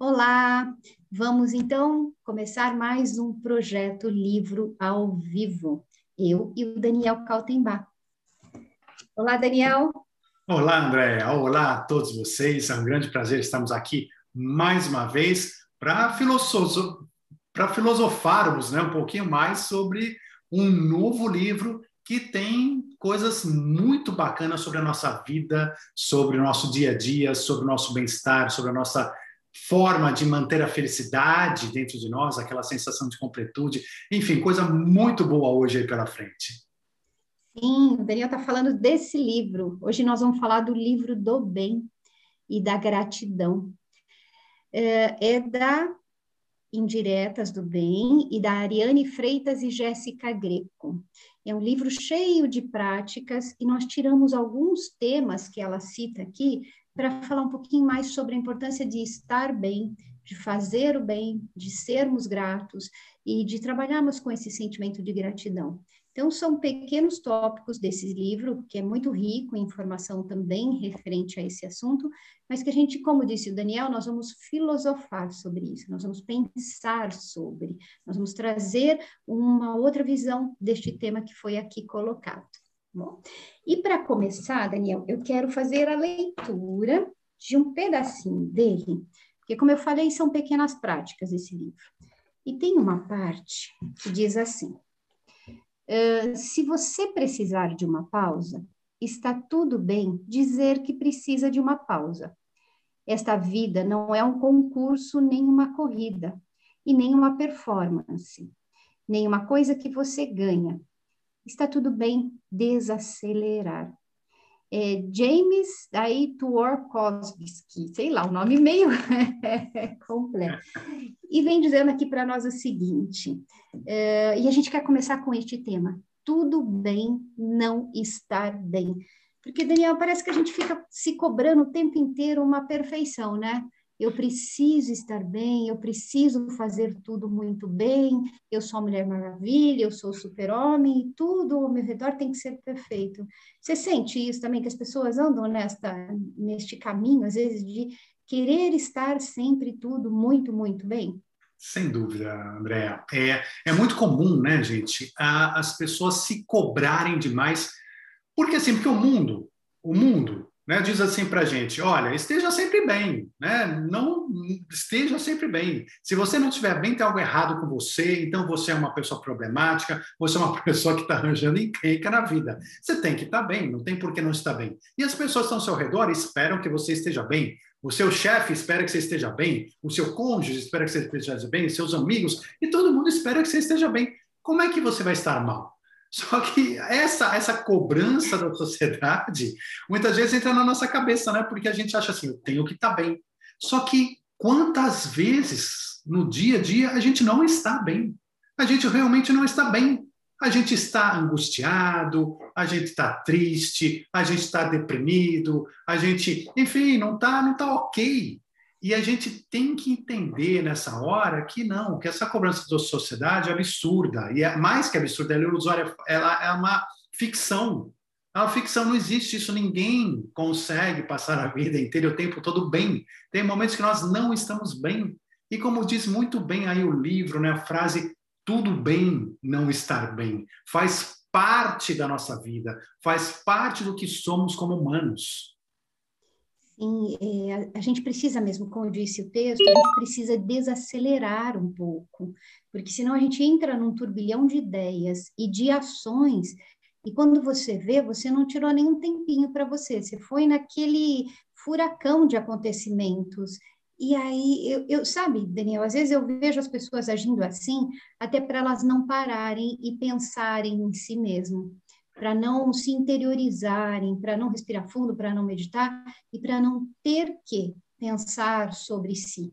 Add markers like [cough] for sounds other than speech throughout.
Olá, vamos então começar mais um projeto Livro ao Vivo. Eu e o Daniel Kaltenbach. Olá, Daniel. Olá, André. Olá a todos vocês. É um grande prazer estarmos aqui mais uma vez para filoso filosofarmos né, um pouquinho mais sobre um novo livro que tem coisas muito bacanas sobre a nossa vida, sobre o nosso dia a dia, sobre o nosso bem-estar, sobre a nossa forma de manter a felicidade dentro de nós, aquela sensação de completude. Enfim, coisa muito boa hoje aí pela frente. Sim, o Daniel está falando desse livro. Hoje nós vamos falar do livro do bem e da gratidão. É, é da Indiretas do Bem e da Ariane Freitas e Jéssica Greco. É um livro cheio de práticas e nós tiramos alguns temas que ela cita aqui para falar um pouquinho mais sobre a importância de estar bem, de fazer o bem, de sermos gratos e de trabalharmos com esse sentimento de gratidão. Então, são pequenos tópicos desse livro, que é muito rico em informação também referente a esse assunto, mas que a gente, como disse o Daniel, nós vamos filosofar sobre isso, nós vamos pensar sobre, nós vamos trazer uma outra visão deste tema que foi aqui colocado. Bom, e para começar, Daniel, eu quero fazer a leitura de um pedacinho dele, porque, como eu falei, são pequenas práticas esse livro. E tem uma parte que diz assim: uh, se você precisar de uma pausa, está tudo bem dizer que precisa de uma pausa. Esta vida não é um concurso nem uma corrida, e nem uma performance, nem uma coisa que você ganha, está tudo bem desacelerar. É James aí Tworkowski, sei lá, o nome meio [laughs] completo. E vem dizendo aqui para nós o seguinte, é, e a gente quer começar com este tema, tudo bem não estar bem. Porque, Daniel, parece que a gente fica se cobrando o tempo inteiro uma perfeição, né? Eu preciso estar bem, eu preciso fazer tudo muito bem, eu sou a Mulher Maravilha, eu sou super-homem, tudo ao meu redor tem que ser perfeito. Você sente isso também, que as pessoas andam nesta, neste caminho, às vezes, de querer estar sempre tudo muito, muito bem? Sem dúvida, Andréa. É, é muito comum, né, gente, a, as pessoas se cobrarem demais, porque assim, porque o mundo, o mundo né, diz assim para a gente: olha, esteja sempre bem, né? não esteja sempre bem. Se você não estiver bem, tem algo errado com você, então você é uma pessoa problemática, você é uma [laughs] pessoa que está arranjando encrenca na vida. Você tem que estar tá bem, não tem por que não estar bem. E as pessoas estão ao seu redor esperam que você esteja bem. O seu chefe espera que você esteja bem, o seu cônjuge espera que você esteja bem, seus amigos, e todo mundo espera que você esteja bem. Como é que você vai estar mal? Só que essa, essa cobrança da sociedade muitas vezes entra na nossa cabeça, né? Porque a gente acha assim, eu tenho que estar tá bem. Só que quantas vezes no dia a dia a gente não está bem? A gente realmente não está bem. A gente está angustiado, a gente está triste, a gente está deprimido, a gente, enfim, não está não tá ok. E a gente tem que entender nessa hora que não, que essa cobrança da sociedade é absurda. E é mais que absurda, ela é ilusória, ela é uma ficção. É uma ficção, não existe isso, ninguém consegue passar a vida inteira o tempo todo bem. Tem momentos que nós não estamos bem. E como diz muito bem aí o livro, né, a frase tudo bem não estar bem, faz parte da nossa vida, faz parte do que somos como humanos. Sim, é, a gente precisa mesmo, como disse o texto, a gente precisa desacelerar um pouco, porque senão a gente entra num turbilhão de ideias e de ações, e quando você vê, você não tirou nenhum tempinho para você, você foi naquele furacão de acontecimentos. E aí, eu, eu, sabe, Daniel, às vezes eu vejo as pessoas agindo assim, até para elas não pararem e pensarem em si mesmo para não se interiorizarem, para não respirar fundo, para não meditar e para não ter que pensar sobre si,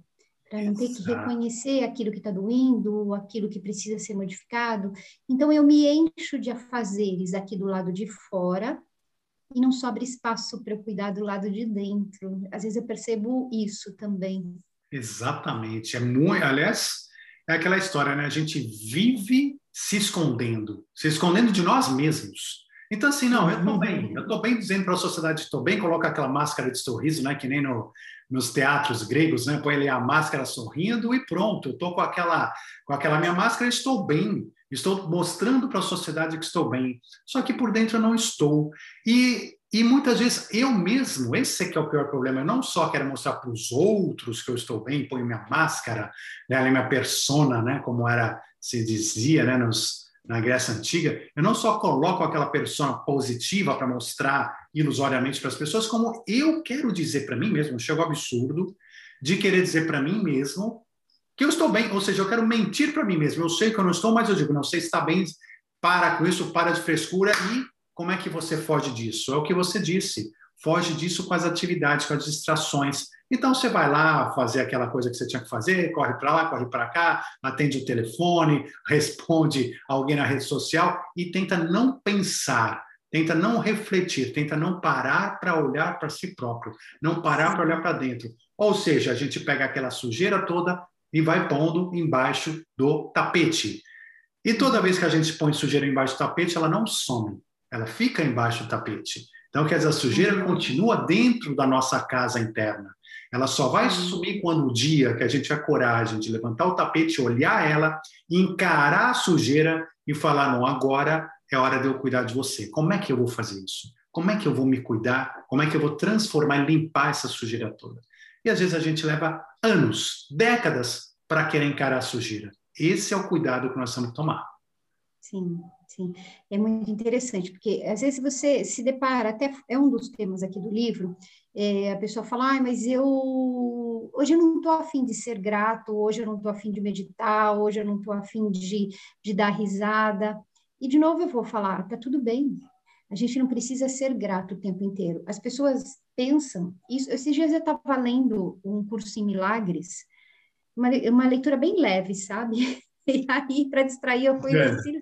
para não ter que reconhecer aquilo que está doendo, aquilo que precisa ser modificado. Então eu me encho de afazeres aqui do lado de fora e não sobra espaço para eu cuidar do lado de dentro. Às vezes eu percebo isso também. Exatamente. É muito, aliás, é aquela história, né? A gente vive se escondendo, se escondendo de nós mesmos. Então, assim, não, eu estou bem. Eu estou bem dizendo para a sociedade estou bem, coloca aquela máscara de sorriso, né? Que nem no, nos teatros gregos, né? Põe ali a máscara sorrindo e pronto. Eu estou com aquela, com aquela minha máscara estou bem. Estou mostrando para a sociedade que estou bem. Só que por dentro eu não estou. E, e muitas vezes eu mesmo, esse é que é o pior problema, eu não só quero mostrar para os outros que eu estou bem, ponho minha máscara, né? minha persona, né? Como era, se dizia, né? Nos, na Grécia Antiga, eu não só coloco aquela persona positiva para mostrar ilusoriamente para as pessoas, como eu quero dizer para mim mesmo, chego ao absurdo de querer dizer para mim mesmo que eu estou bem, ou seja, eu quero mentir para mim mesmo. Eu sei que eu não estou, mas eu digo, não sei se está bem, para com isso, para de frescura e como é que você foge disso? É o que você disse. Foge disso com as atividades, com as distrações. Então você vai lá fazer aquela coisa que você tinha que fazer, corre para lá, corre para cá, atende o telefone, [laughs] responde alguém na rede social e tenta não pensar, tenta não refletir, tenta não parar para olhar para si próprio, não parar para olhar para dentro. Ou seja, a gente pega aquela sujeira toda e vai pondo embaixo do tapete. E toda vez que a gente põe sujeira embaixo do tapete, ela não some, ela fica embaixo do tapete. Então, quer dizer, a sujeira continua dentro da nossa casa interna. Ela só vai sumir quando o dia que a gente tiver coragem de levantar o tapete, olhar ela, encarar a sujeira e falar: não, agora é hora de eu cuidar de você. Como é que eu vou fazer isso? Como é que eu vou me cuidar? Como é que eu vou transformar e limpar essa sujeira toda? E às vezes a gente leva anos, décadas para querer encarar a sujeira. Esse é o cuidado que nós temos que tomar. Sim, sim. É muito interessante, porque às vezes você se depara, até é um dos temas aqui do livro, é, a pessoa fala, ah, mas eu hoje eu não estou afim de ser grato, hoje eu não estou afim de meditar, hoje eu não estou afim de, de dar risada. E de novo eu vou falar, tá tudo bem. A gente não precisa ser grato o tempo inteiro. As pessoas pensam, isso, esses dias eu estava lendo um curso em milagres, uma, uma leitura bem leve, sabe? [laughs] [laughs] E aí, para distrair, eu fui é. Assim,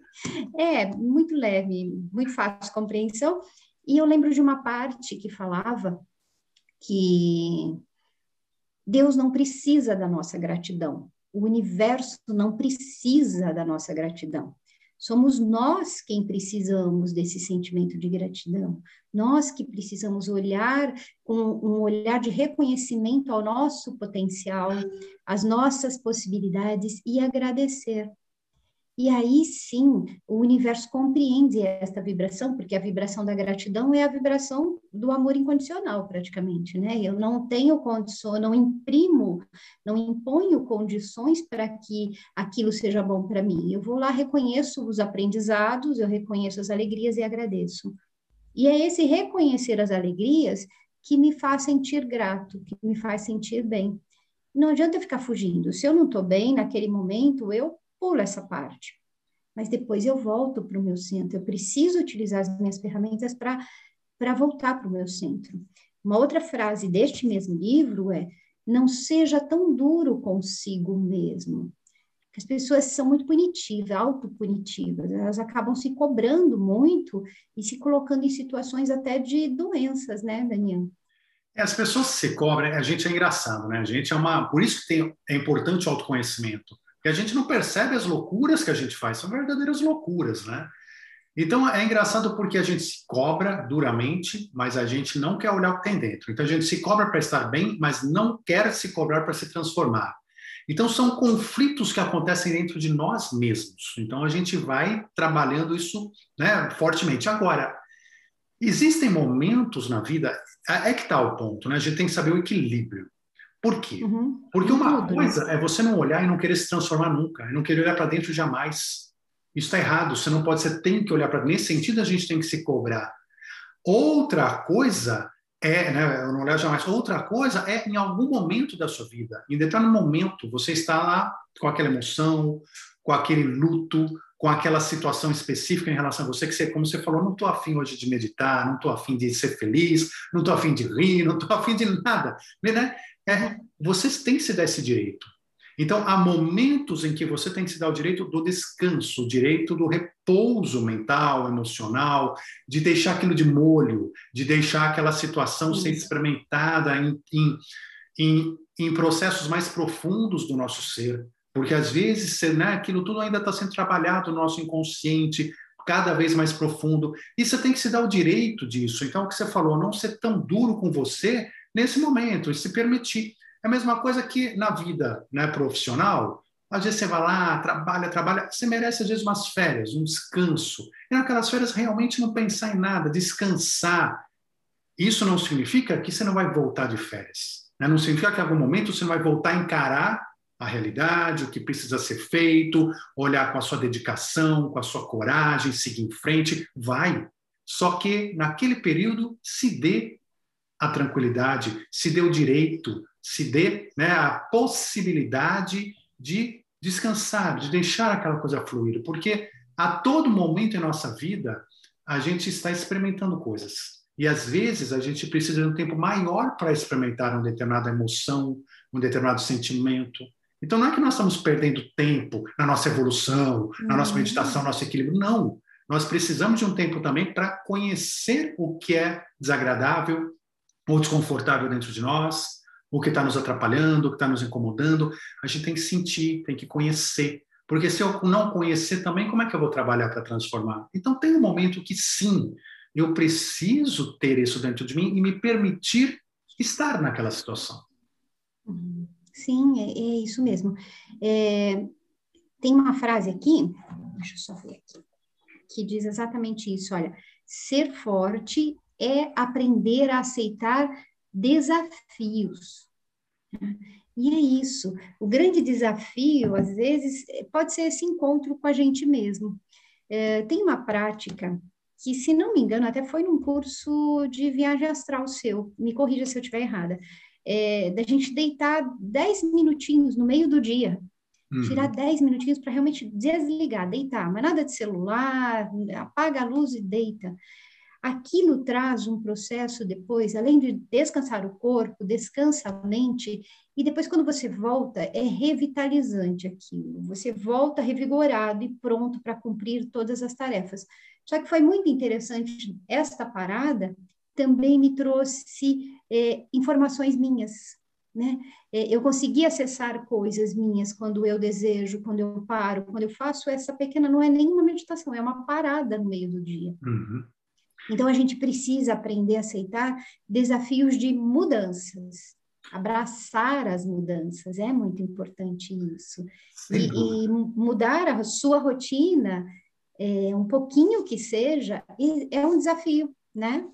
é, muito leve, muito fácil de compreensão. E eu lembro de uma parte que falava que Deus não precisa da nossa gratidão, o universo não precisa da nossa gratidão. Somos nós quem precisamos desse sentimento de gratidão. Nós que precisamos olhar com um olhar de reconhecimento ao nosso potencial, às nossas possibilidades e agradecer. E aí sim, o universo compreende esta vibração, porque a vibração da gratidão é a vibração do amor incondicional, praticamente, né? Eu não tenho condições, não imprimo, não imponho condições para que aquilo seja bom para mim. Eu vou lá, reconheço os aprendizados, eu reconheço as alegrias e agradeço. E é esse reconhecer as alegrias que me faz sentir grato, que me faz sentir bem. Não adianta ficar fugindo. Se eu não estou bem naquele momento, eu pulo essa parte. Mas depois eu volto para o meu centro. Eu preciso utilizar as minhas ferramentas para voltar para o meu centro. Uma outra frase deste mesmo livro é: não seja tão duro consigo mesmo. As pessoas são muito punitivas, autopunitivas, elas acabam se cobrando muito e se colocando em situações até de doenças, né, Daniel? É, as pessoas se cobram, a gente é engraçado, né? A gente é uma. Por isso que tem, é importante o autoconhecimento. E a gente não percebe as loucuras que a gente faz, são verdadeiras loucuras, né? Então é engraçado porque a gente se cobra duramente, mas a gente não quer olhar o que tem dentro. Então a gente se cobra para estar bem, mas não quer se cobrar para se transformar. Então são conflitos que acontecem dentro de nós mesmos. Então a gente vai trabalhando isso né, fortemente. Agora, existem momentos na vida, é, é que está o ponto, né? A gente tem que saber o equilíbrio. Por quê? Uhum. Porque uma coisa é você não olhar e não querer se transformar nunca, e não querer olhar para dentro jamais. Isso está errado. Você não pode, você tem que olhar para nesse sentido a gente tem que se cobrar. Outra coisa é, né, eu não olhar jamais. Outra coisa é em algum momento da sua vida, em determinado momento, você está lá com aquela emoção, com aquele luto, com aquela situação específica em relação a você, que você, como você falou, não estou afim hoje de meditar, não estou afim de ser feliz, não estou afim de rir, não estou [laughs] afim de nada. Né? É, vocês têm que se dar esse direito. Então, há momentos em que você tem que se dar o direito do descanso, o direito do repouso mental, emocional, de deixar aquilo de molho, de deixar aquela situação ser experimentada em, em, em, em processos mais profundos do nosso ser. Porque às vezes né, aquilo tudo ainda está sendo trabalhado no nosso inconsciente, cada vez mais profundo. E você tem que se dar o direito disso. Então, o que você falou, não ser tão duro com você nesse momento e se permitir. É a mesma coisa que na vida né, profissional. Às vezes você vai lá, trabalha, trabalha, você merece às vezes umas férias, um descanso. E naquelas férias realmente não pensar em nada, descansar. Isso não significa que você não vai voltar de férias. Né? Não significa que em algum momento você não vai voltar a encarar a realidade, o que precisa ser feito, olhar com a sua dedicação, com a sua coragem, seguir em frente, vai. Só que naquele período se dê a tranquilidade, se dê o direito, se dê né, a possibilidade de descansar, de deixar aquela coisa fluir, porque a todo momento em nossa vida a gente está experimentando coisas. E às vezes a gente precisa de um tempo maior para experimentar uma determinada emoção, um determinado sentimento. Então não é que nós estamos perdendo tempo na nossa evolução, na nossa uhum. meditação, no nosso equilíbrio. Não. Nós precisamos de um tempo também para conhecer o que é desagradável ou desconfortável dentro de nós, o que está nos atrapalhando, o que está nos incomodando. A gente tem que sentir, tem que conhecer. Porque se eu não conhecer também, como é que eu vou trabalhar para transformar? Então tem um momento que sim, eu preciso ter isso dentro de mim e me permitir estar naquela situação. Sim, é, é isso mesmo. É, tem uma frase aqui, deixa eu só ver aqui, que diz exatamente isso: olha, ser forte é aprender a aceitar desafios. E é isso. O grande desafio, às vezes, pode ser esse encontro com a gente mesmo. É, tem uma prática que, se não me engano, até foi num curso de viagem astral seu, me corrija se eu estiver errada, é, da gente deitar 10 minutinhos no meio do dia, uhum. tirar 10 minutinhos para realmente desligar, deitar, mas nada de celular, apaga a luz e deita. Aquilo traz um processo depois, além de descansar o corpo, descansa a mente, e depois, quando você volta, é revitalizante aquilo. Você volta revigorado e pronto para cumprir todas as tarefas. Só que foi muito interessante esta parada, também me trouxe é, informações minhas, né? É, eu consegui acessar coisas minhas quando eu desejo, quando eu paro, quando eu faço essa pequena, não é nenhuma meditação, é uma parada no meio do dia. Uhum. Então, a gente precisa aprender a aceitar desafios de mudanças, abraçar as mudanças, é muito importante isso. E, e, mudar a sua rotina, é, um pouquinho que seja, é um desafio, né?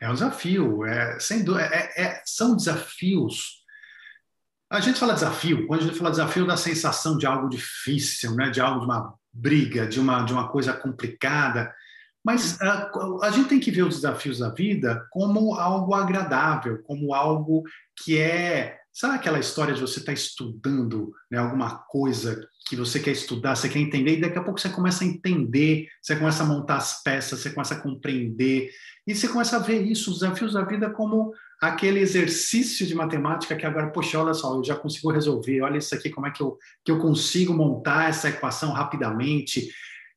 É um desafio, é, sem dúvida, é, é, são desafios. A gente fala desafio, quando a gente fala desafio, dá a sensação de algo difícil, né? de algo de uma briga, de uma, de uma coisa complicada. Mas a, a, gente tem que ver os desafios da vida como algo agradável, como algo que é. Sabe aquela história de você estar tá estudando né, alguma coisa que você quer estudar, você quer entender, e daqui a pouco você começa a entender, você começa a montar as peças, você começa a compreender, e você começa a ver isso, os desafios da vida, como aquele exercício de matemática que agora, poxa, olha só, eu já consigo resolver, olha isso aqui, como é que eu, que eu consigo montar essa equação rapidamente.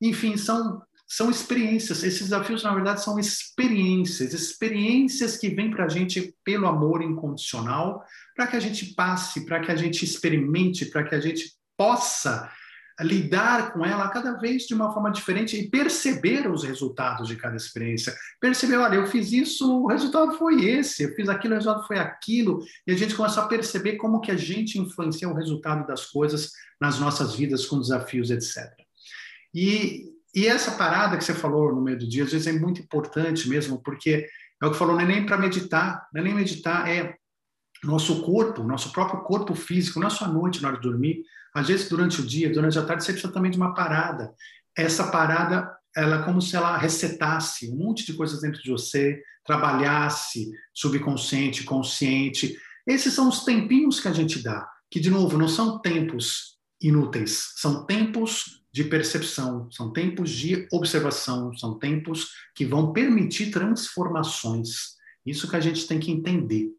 Enfim, são são experiências. Esses desafios, na verdade, são experiências, experiências que vêm para a gente pelo amor incondicional, para que a gente passe, para que a gente experimente, para que a gente possa lidar com ela cada vez de uma forma diferente e perceber os resultados de cada experiência. Perceber, olha, eu fiz isso, o resultado foi esse, eu fiz aquilo, o resultado foi aquilo, e a gente começa a perceber como que a gente influencia o resultado das coisas nas nossas vidas com desafios, etc. E e essa parada que você falou no meio do dia, às vezes é muito importante mesmo, porque é o que falou, não é nem para meditar, não é nem meditar, é nosso corpo, nosso próprio corpo físico, não é só à noite, na hora de dormir, às vezes durante o dia, durante a tarde, você precisa também de uma parada. Essa parada, ela é como se ela resetasse um monte de coisas dentro de você, trabalhasse subconsciente, consciente. Esses são os tempinhos que a gente dá, que, de novo, não são tempos inúteis, são tempos de percepção, são tempos de observação, são tempos que vão permitir transformações. Isso que a gente tem que entender.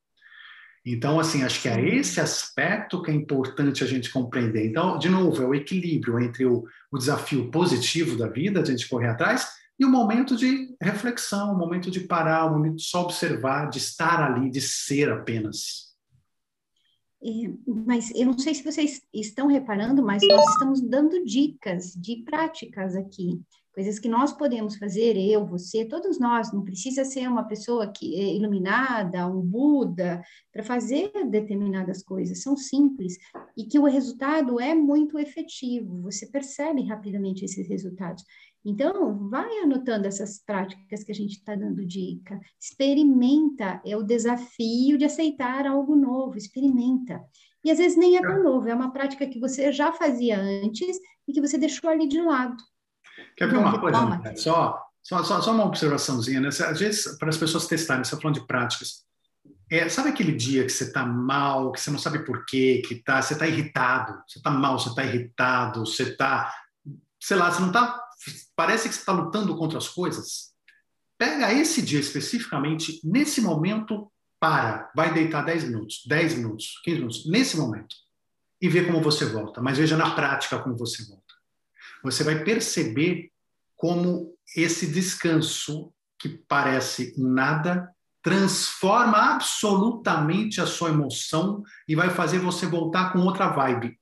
Então, assim, acho que é esse aspecto que é importante a gente compreender. Então, de novo, é o equilíbrio entre o, o desafio positivo da vida, a gente correr atrás, e o momento de reflexão, o momento de parar, o momento de só observar, de estar ali, de ser apenas. É, mas eu não sei se vocês estão reparando, mas nós estamos dando dicas de práticas aqui. coisas que nós podemos fazer, eu, você, todos nós, não precisa ser uma pessoa que é iluminada, um Buda, para fazer determinadas coisas, são simples, e que o resultado é muito efetivo, você percebe rapidamente esses resultados. Então, vai anotando essas práticas que a gente está dando dica. Experimenta, é o desafio de aceitar algo novo, experimenta. E às vezes nem é tão novo, é uma prática que você já fazia antes e que você deixou ali de lado. Quer ver uma coisa? Só, só, só, só, uma observaçãozinha, né? Às vezes, para as pessoas testarem, você está falando de práticas. É, sabe aquele dia que você está mal, que você não sabe por quê, que tá, você está irritado, você está mal, você está irritado, você está, sei lá, você não está parece que você está lutando contra as coisas, pega esse dia especificamente, nesse momento, para, vai deitar 10 minutos, 10 minutos, 15 minutos, nesse momento, e vê como você volta, mas veja na prática como você volta. Você vai perceber como esse descanso, que parece nada, transforma absolutamente a sua emoção e vai fazer você voltar com outra vibe.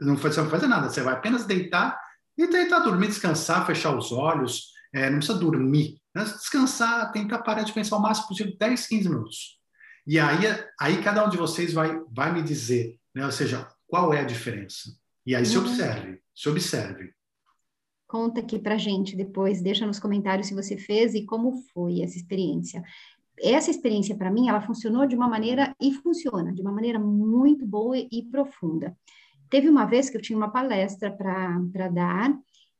Não vai fazer nada, você vai apenas deitar e tentar dormir, descansar, fechar os olhos, é, não precisa dormir, né? descansar, tentar parar de pensar o máximo possível, 10, 15 minutos. E aí, aí cada um de vocês vai, vai me dizer, né? ou seja, qual é a diferença. E aí uhum. se observe, se observe. Conta aqui pra gente depois, deixa nos comentários se você fez e como foi essa experiência. Essa experiência, para mim, ela funcionou de uma maneira, e funciona, de uma maneira muito boa e profunda. Teve uma vez que eu tinha uma palestra para dar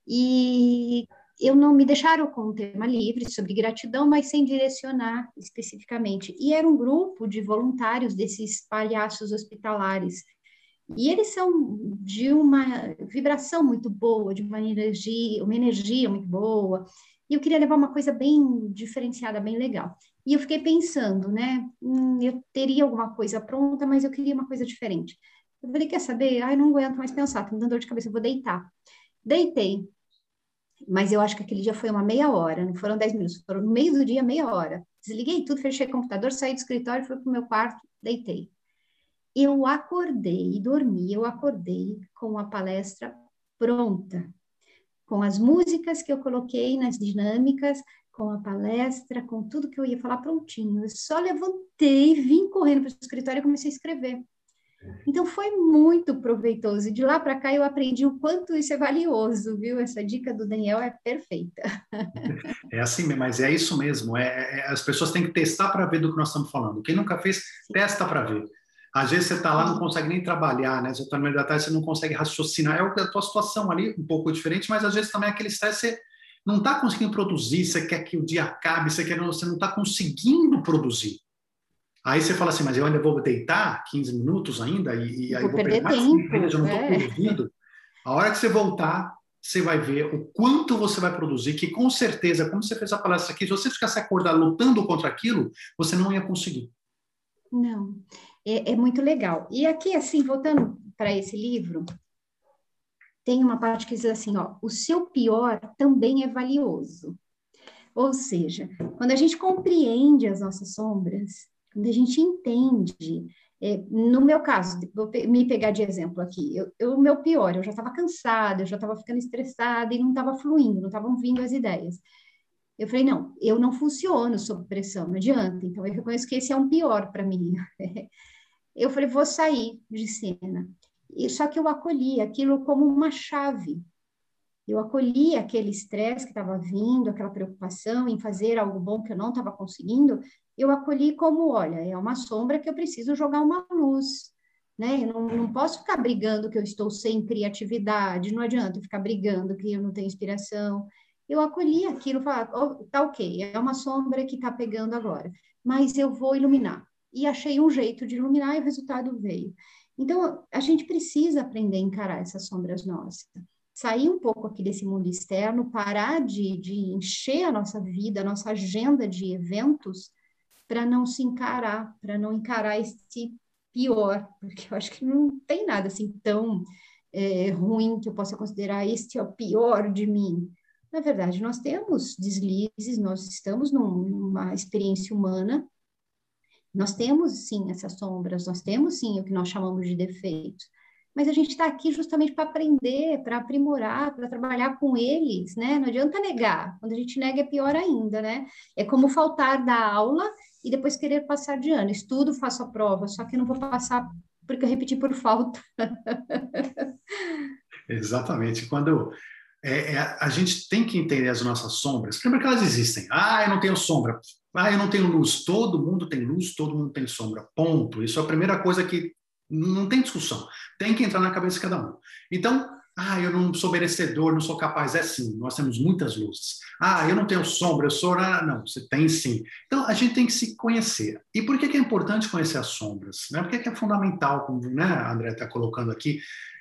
e eu não me deixaram com um tema livre sobre gratidão, mas sem direcionar especificamente. E era um grupo de voluntários desses palhaços hospitalares. E eles são de uma vibração muito boa, de uma energia, uma energia muito boa. E eu queria levar uma coisa bem diferenciada, bem legal. E eu fiquei pensando, né? Hum, eu teria alguma coisa pronta, mas eu queria uma coisa diferente. Eu falei, quer saber? Ai, não aguento mais pensar, tô me dando dor de cabeça, eu vou deitar. Deitei. Mas eu acho que aquele dia foi uma meia hora, não foram dez minutos, foram no meio do dia, meia hora. Desliguei tudo, fechei o computador, saí do escritório, fui para o meu quarto, deitei. Eu acordei, dormi, eu acordei com a palestra pronta, com as músicas que eu coloquei nas dinâmicas, com a palestra, com tudo que eu ia falar prontinho. Eu só levantei, vim correndo para o escritório e comecei a escrever. Então foi muito proveitoso. De lá para cá eu aprendi o quanto isso é valioso, viu? Essa dica do Daniel é perfeita. É assim, mas é isso mesmo. É, é, é as pessoas têm que testar para ver do que nós estamos falando. Quem nunca fez, Sim. testa para ver. Às vezes você está lá, não consegue nem trabalhar, né? Você está no meio da tarde, você não consegue raciocinar. É a tua situação ali, um pouco diferente, mas às vezes também é aquele estresse, você não está conseguindo produzir, você quer que o dia acabe, você, quer, você não está conseguindo produzir. Aí você fala assim, mas eu ainda vou deitar 15 minutos ainda e, e aí vou, vou perder mais tempo, já não estou é. produzindo. A hora que você voltar, você vai ver o quanto você vai produzir, que com certeza, como você fez a palestra aqui, se você ficasse acordado lutando contra aquilo, você não ia conseguir. Não, é, é muito legal. E aqui, assim, voltando para esse livro, tem uma parte que diz assim, ó, o seu pior também é valioso. Ou seja, quando a gente compreende as nossas sombras, quando a gente entende, é, no meu caso, vou me pegar de exemplo aqui, o meu pior, eu já estava cansada, eu já estava ficando estressada e não estava fluindo, não estavam vindo as ideias. Eu falei, não, eu não funciono sob pressão, não adianta. Então, eu reconheço que esse é um pior para mim. [laughs] eu falei, vou sair de cena. E, só que eu acolhi aquilo como uma chave. Eu acolhi aquele estresse que estava vindo, aquela preocupação em fazer algo bom que eu não estava conseguindo, eu acolhi como, olha, é uma sombra que eu preciso jogar uma luz, né? Eu não, não posso ficar brigando que eu estou sem criatividade, não adianta ficar brigando que eu não tenho inspiração. Eu acolhi aquilo, falar, oh, tá ok, é uma sombra que está pegando agora, mas eu vou iluminar. E achei um jeito de iluminar e o resultado veio. Então, a gente precisa aprender a encarar essas sombras nossas. Sair um pouco aqui desse mundo externo, parar de, de encher a nossa vida, a nossa agenda de eventos para não se encarar, para não encarar esse pior, porque eu acho que não tem nada assim tão é, ruim que eu possa considerar este é o pior de mim. Na verdade, nós temos deslizes, nós estamos num, numa experiência humana, nós temos sim essas sombras, nós temos sim o que nós chamamos de defeitos, mas a gente está aqui justamente para aprender, para aprimorar, para trabalhar com eles, né? Não adianta negar. Quando a gente nega é pior ainda, né? É como faltar da aula e depois querer passar de ano. Estudo, faço a prova, só que não vou passar porque eu repeti por falta. [laughs] Exatamente. Quando é, é, a gente tem que entender as nossas sombras, primeiro que elas existem. Ah, eu não tenho sombra. Ah, eu não tenho luz. Todo mundo tem luz, todo mundo tem sombra. Ponto. Isso é a primeira coisa que não tem discussão. Tem que entrar na cabeça de cada um. Então, ah, eu não sou merecedor, não sou capaz. É sim, nós temos muitas luzes. Ah, eu não tenho sombra, eu sou. Não, você tem sim. Então, a gente tem que se conhecer. E por que, é importante conhecer as sombras? Né? Por que, é fundamental, como né, a André está colocando aqui,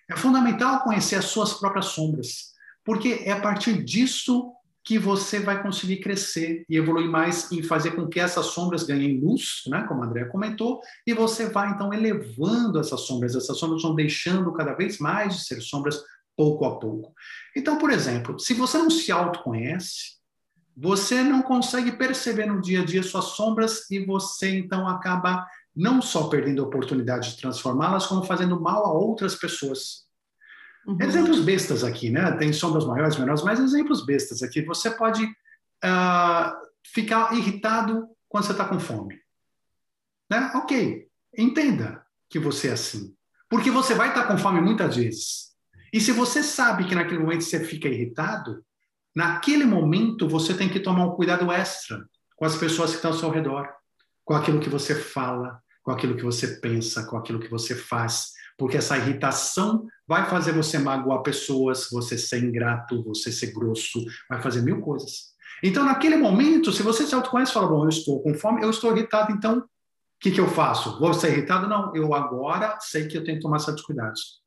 é fundamental conhecer as suas próprias sombras. Porque é a partir disso que você vai conseguir crescer e evoluir mais e fazer com que essas sombras ganhem luz, né, como a Andrea comentou, e você vai então elevando essas sombras, essas sombras vão deixando cada vez mais de ser sombras pouco a pouco. Então, por exemplo, se você não se autoconhece, você não consegue perceber no dia a dia suas sombras e você então acaba não só perdendo a oportunidade de transformá-las, como fazendo mal a outras pessoas. Uhum. Exemplos bestas aqui, né? Tem sombras maiores, menores, mas exemplos bestas aqui. Você pode uh, ficar irritado quando você está com fome. Né? Ok, entenda que você é assim. Porque você vai estar tá com fome muitas vezes. E se você sabe que naquele momento você fica irritado, naquele momento você tem que tomar um cuidado extra com as pessoas que estão ao seu redor, com aquilo que você fala, com aquilo que você pensa, com aquilo que você faz porque essa irritação vai fazer você magoar pessoas, você ser ingrato, você ser grosso, vai fazer mil coisas. Então, naquele momento, se você se autoconhece e fala, bom, eu estou com fome, eu estou irritado, então, o que, que eu faço? Vou ser irritado? Não, eu agora sei que eu tenho que tomar certos cuidados.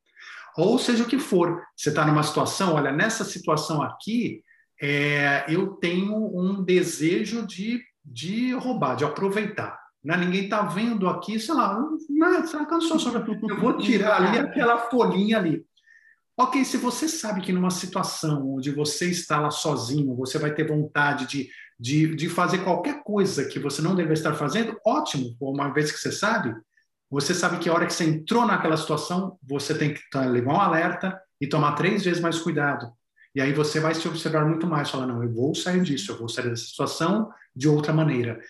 Ou seja o que for, você está numa situação, olha, nessa situação aqui, é, eu tenho um desejo de, de roubar, de aproveitar. Né? Ninguém está vendo aqui, sei lá, será que eu sou Eu vou tirar ali aquela folhinha ali. Ok, se você sabe que numa situação onde você está lá sozinho, você vai ter vontade de, de, de fazer qualquer coisa que você não deve estar fazendo, ótimo, uma vez que você sabe, você sabe que a hora que você entrou naquela situação, você tem que levar um alerta e tomar três vezes mais cuidado. E aí você vai se observar muito mais, falar, não, eu vou sair disso, eu vou sair dessa situação de outra maneira.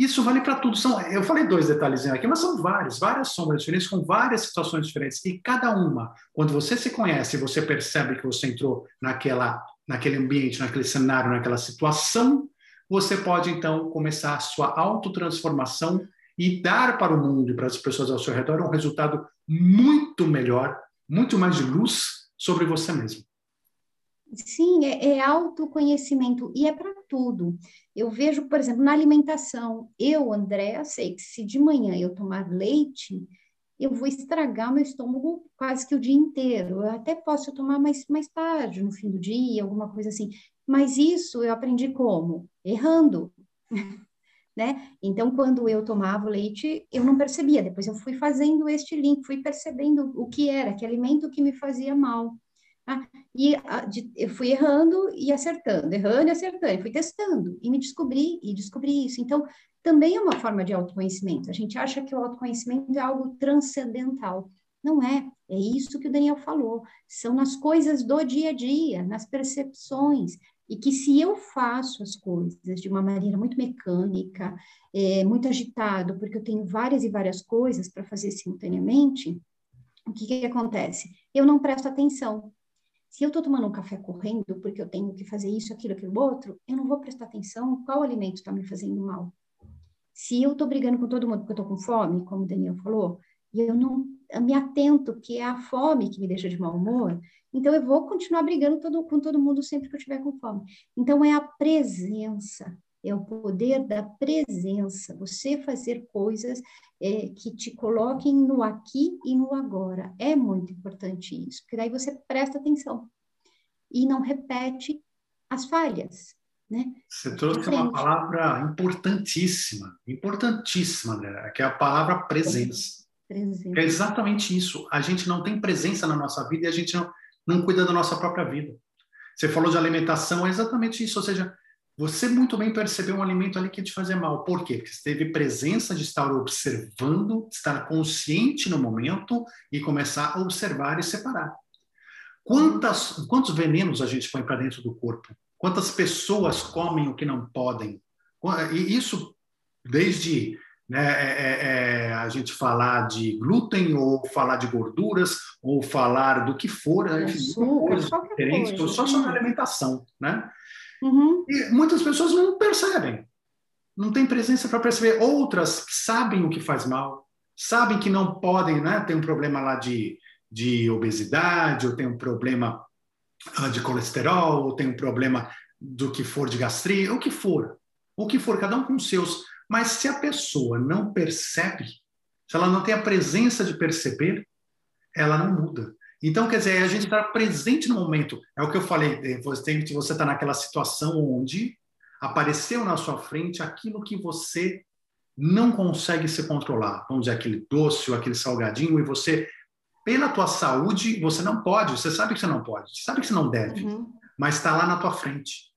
Isso vale para tudo. São, eu falei dois detalhes aqui, mas são vários, várias sombras diferentes, com várias situações diferentes. E cada uma, quando você se conhece, você percebe que você entrou naquela, naquele ambiente, naquele cenário, naquela situação, você pode então começar a sua autotransformação e dar para o mundo e para as pessoas ao seu redor um resultado muito melhor, muito mais de luz sobre você mesmo. Sim, é, é autoconhecimento e é para tudo. Eu vejo, por exemplo, na alimentação, eu, Andréa, sei que se de manhã eu tomar leite, eu vou estragar meu estômago quase que o dia inteiro. Eu até posso tomar mais, mais tarde, no fim do dia, alguma coisa assim. Mas isso eu aprendi como? Errando. [laughs] né? Então, quando eu tomava leite, eu não percebia. Depois eu fui fazendo este link, fui percebendo o que era, que alimento que me fazia mal. Ah, e a, de, eu fui errando e acertando, errando e acertando, fui testando e me descobri e descobri isso. Então, também é uma forma de autoconhecimento. A gente acha que o autoconhecimento é algo transcendental. Não é. É isso que o Daniel falou. São nas coisas do dia a dia, nas percepções. E que se eu faço as coisas de uma maneira muito mecânica, é, muito agitado, porque eu tenho várias e várias coisas para fazer simultaneamente, o que, que acontece? Eu não presto atenção. Se eu estou tomando um café correndo porque eu tenho que fazer isso, aquilo, aquilo outro, eu não vou prestar atenção qual alimento está me fazendo mal. Se eu estou brigando com todo mundo porque eu estou com fome, como o Daniel falou, e eu não me atento que é a fome que me deixa de mau humor, então eu vou continuar brigando todo, com todo mundo sempre que eu estiver com fome. Então é a presença é o poder da presença, você fazer coisas é, que te coloquem no aqui e no agora. É muito importante isso, porque daí você presta atenção e não repete as falhas. Né? Você trouxe uma palavra importantíssima, importantíssima, que é a palavra presença. presença. É exatamente isso. A gente não tem presença na nossa vida e a gente não, não cuida da nossa própria vida. Você falou de alimentação, é exatamente isso. Ou seja, você muito bem percebeu um alimento ali que te fazer mal. Por quê? Porque você teve presença de estar observando, estar consciente no momento e começar a observar e separar. Quantas, quantos venenos a gente põe para dentro do corpo? Quantas pessoas comem o que não podem? E isso desde né, é, é, é, a gente falar de glúten, ou falar de gorduras, ou falar do que for, né, enfim, coisas diferentes, coisa. só sobre alimentação, né? Uhum. E muitas pessoas não percebem, não tem presença para perceber. Outras sabem o que faz mal, sabem que não podem, né? Tem um problema lá de, de obesidade, ou tem um problema ah, de colesterol, ou tem um problema do que for de gastrite, o que for, o que for, cada um com seus mas se a pessoa não percebe, se ela não tem a presença de perceber, ela não muda. Então, quer dizer, a gente está presente no momento. É o que eu falei, eh, você está naquela situação onde apareceu na sua frente aquilo que você não consegue se controlar. Vamos dizer, aquele doce ou aquele salgadinho, e você, pela tua saúde, você não pode, você sabe que você não pode, você sabe que você não deve, uhum. mas está lá na tua frente.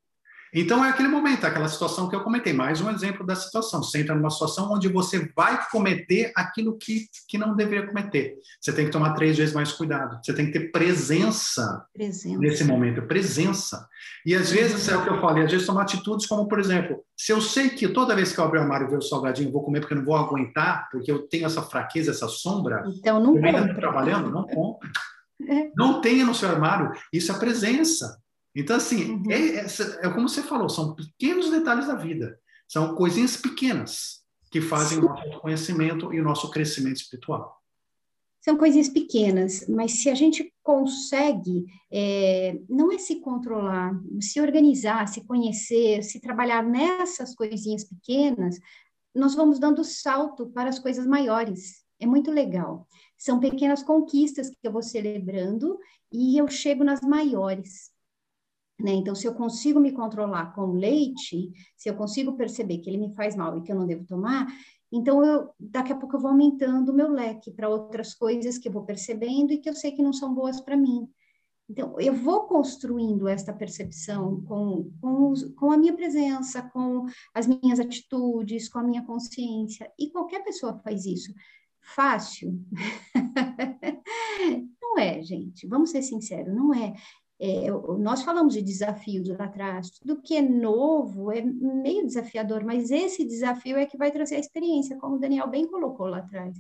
Então é aquele momento, aquela situação que eu comentei, mais um exemplo da situação. Você entra numa situação onde você vai cometer aquilo que, que não deveria cometer. Você tem que tomar três vezes mais cuidado. Você tem que ter presença, presença. nesse momento, presença. E às vezes, é o que eu falei, às vezes tomar atitudes como, por exemplo, se eu sei que toda vez que eu abrir o armário e ver o salgadinho, eu vou comer porque eu não vou aguentar, porque eu tenho essa fraqueza, essa sombra, então não ainda trabalhando, não compre. É. Não tenha no seu armário. Isso é presença. Então, assim, uhum. é, é, é, como você falou, são pequenos detalhes da vida. São coisinhas pequenas que fazem Sim. o nosso conhecimento e o nosso crescimento espiritual. São coisinhas pequenas, mas se a gente consegue, é, não é se controlar, se organizar, se conhecer, se trabalhar nessas coisinhas pequenas, nós vamos dando salto para as coisas maiores. É muito legal. São pequenas conquistas que eu vou celebrando e eu chego nas maiores. Né? Então, se eu consigo me controlar com leite, se eu consigo perceber que ele me faz mal e que eu não devo tomar, então eu, daqui a pouco eu vou aumentando o meu leque para outras coisas que eu vou percebendo e que eu sei que não são boas para mim. Então, eu vou construindo esta percepção com, com, os, com, a minha presença, com as minhas atitudes, com a minha consciência. E qualquer pessoa faz isso. Fácil? [laughs] não é, gente. Vamos ser sinceros, não é. É, nós falamos de desafios lá atrás, tudo que é novo é meio desafiador, mas esse desafio é que vai trazer a experiência, como o Daniel bem colocou lá atrás.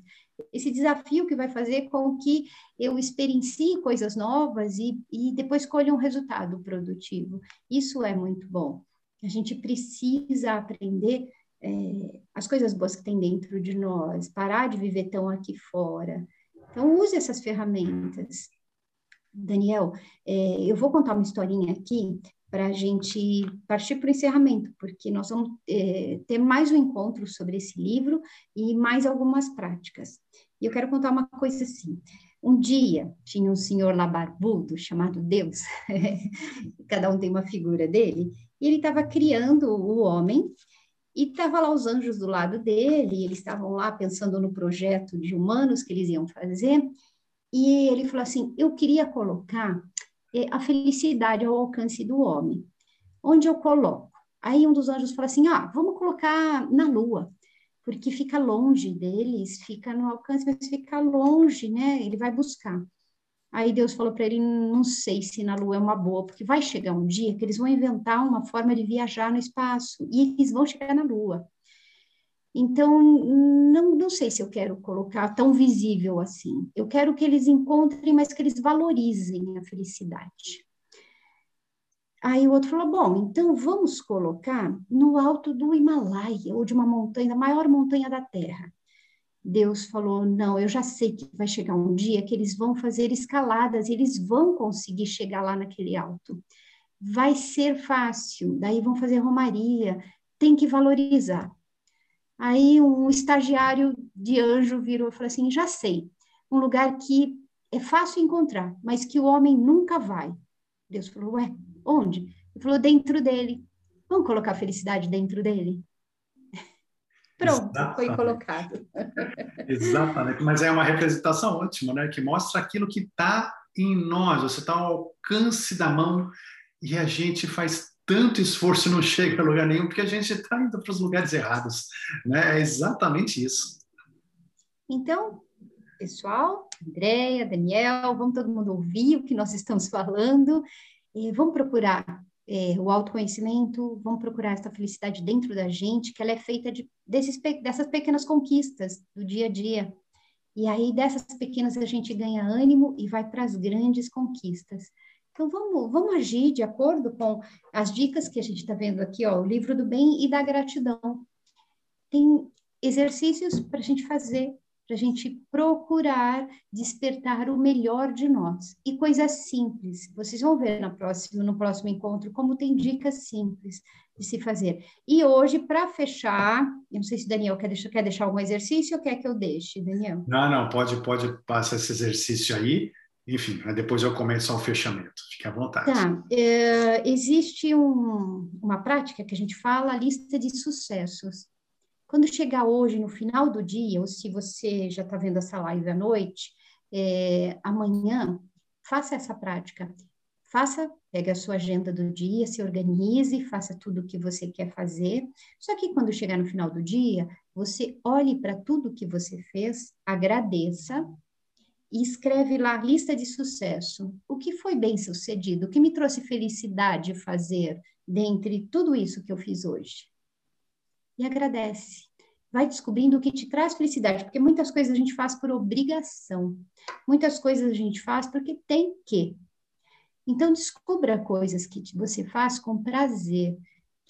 Esse desafio que vai fazer com que eu experiencie coisas novas e, e depois colha um resultado produtivo. Isso é muito bom. A gente precisa aprender é, as coisas boas que tem dentro de nós, parar de viver tão aqui fora. Então, use essas ferramentas. Daniel, é, eu vou contar uma historinha aqui para a gente partir para o encerramento, porque nós vamos é, ter mais um encontro sobre esse livro e mais algumas práticas. E eu quero contar uma coisa assim. Um dia tinha um senhor lá barbudo chamado Deus, [laughs] cada um tem uma figura dele, e ele estava criando o homem e estava lá os anjos do lado dele, eles estavam lá pensando no projeto de humanos que eles iam fazer, e ele falou assim: eu queria colocar é, a felicidade ao alcance do homem. Onde eu coloco? Aí um dos anjos falou assim: ah, vamos colocar na lua, porque fica longe deles, fica no alcance, mas fica longe, né? Ele vai buscar. Aí Deus falou para ele: não sei se na lua é uma boa, porque vai chegar um dia que eles vão inventar uma forma de viajar no espaço e eles vão chegar na lua. Então, não, não sei se eu quero colocar tão visível assim. Eu quero que eles encontrem, mas que eles valorizem a felicidade. Aí o outro falou: bom, então vamos colocar no alto do Himalaia, ou de uma montanha, da maior montanha da Terra. Deus falou: não, eu já sei que vai chegar um dia que eles vão fazer escaladas, eles vão conseguir chegar lá naquele alto. Vai ser fácil, daí vão fazer romaria, tem que valorizar. Aí um estagiário de anjo virou e falou assim: já sei, um lugar que é fácil encontrar, mas que o homem nunca vai. Deus falou: ué, onde? Ele falou: dentro dele. Vamos colocar a felicidade dentro dele? [laughs] Pronto, Exatamente. foi colocado. [laughs] Exatamente, mas é uma representação ótima, né? Que mostra aquilo que está em nós, você está ao alcance da mão e a gente faz tanto esforço não chega a lugar nenhum porque a gente está indo para os lugares errados, né? É exatamente isso. Então, pessoal, Andréia, Daniel, vamos todo mundo ouvir o que nós estamos falando, e vamos procurar é, o autoconhecimento, vamos procurar essa felicidade dentro da gente, que ela é feita de, desses, dessas pequenas conquistas do dia a dia. E aí, dessas pequenas, a gente ganha ânimo e vai para as grandes conquistas. Então, vamos, vamos agir de acordo com as dicas que a gente está vendo aqui, ó, o livro do bem e da gratidão. Tem exercícios para a gente fazer para a gente procurar despertar o melhor de nós. E coisas simples. Vocês vão ver no próximo, no próximo encontro como tem dicas simples de se fazer. E hoje, para fechar, eu não sei se Daniel quer deixar, quer deixar algum exercício ou quer que eu deixe, Daniel? Não, não, pode, pode passar esse exercício aí. Enfim, depois eu começo o fechamento. Fique à vontade. Tá. É, existe um, uma prática que a gente fala, a lista de sucessos. Quando chegar hoje, no final do dia, ou se você já está vendo essa live à noite, é, amanhã, faça essa prática. Faça, pegue a sua agenda do dia, se organize, faça tudo o que você quer fazer. Só que quando chegar no final do dia, você olhe para tudo que você fez, agradeça e escreve lá lista de sucesso. O que foi bem sucedido? O que me trouxe felicidade fazer dentre tudo isso que eu fiz hoje? e agradece. Vai descobrindo o que te traz felicidade, porque muitas coisas a gente faz por obrigação, muitas coisas a gente faz porque tem que. Então, descubra coisas que você faz com prazer,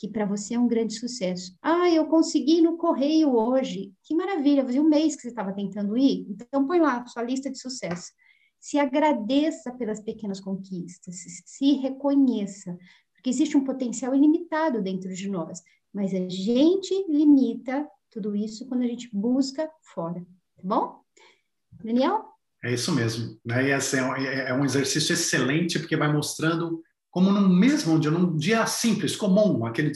que para você é um grande sucesso. Ah, eu consegui no correio hoje. Que maravilha, fazia um mês que você estava tentando ir. Então, põe lá sua lista de sucesso. Se agradeça pelas pequenas conquistas, se reconheça, porque existe um potencial ilimitado dentro de nós. Mas a gente limita tudo isso quando a gente busca fora, tá bom? Daniel? É isso mesmo. Né? E assim, é, um exercício excelente porque vai mostrando como num mesmo dia, num dia simples, comum, aquele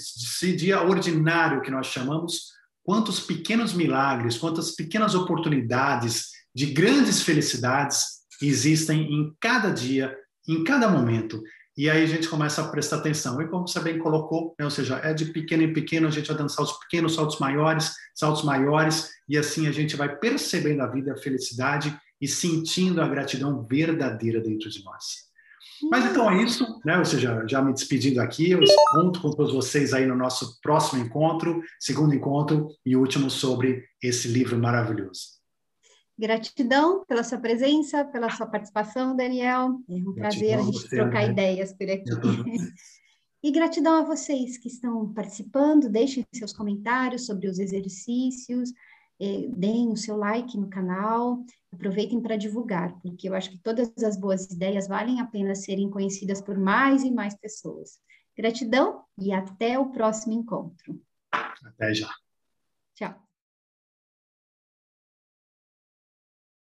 dia ordinário que nós chamamos, quantos pequenos milagres, quantas pequenas oportunidades de grandes felicidades existem em cada dia, em cada momento. E aí a gente começa a prestar atenção. E como você bem colocou, né? ou seja, é de pequeno em pequeno, a gente vai dando saltos pequenos, saltos maiores, saltos maiores, e assim a gente vai percebendo a vida, a felicidade e sentindo a gratidão verdadeira dentro de nós. Mas então é isso, né? Ou seja, já me despedindo aqui, eu conto com todos vocês aí no nosso próximo encontro, segundo encontro e último sobre esse livro maravilhoso. Gratidão pela sua presença, pela sua participação, Daniel. É um prazer a gente você, trocar né? ideias por aqui. [laughs] E gratidão a vocês que estão participando, deixem seus comentários sobre os exercícios, deem o seu like no canal, aproveitem para divulgar, porque eu acho que todas as boas ideias valem a pena serem conhecidas por mais e mais pessoas. Gratidão e até o próximo encontro. Até já. Tchau.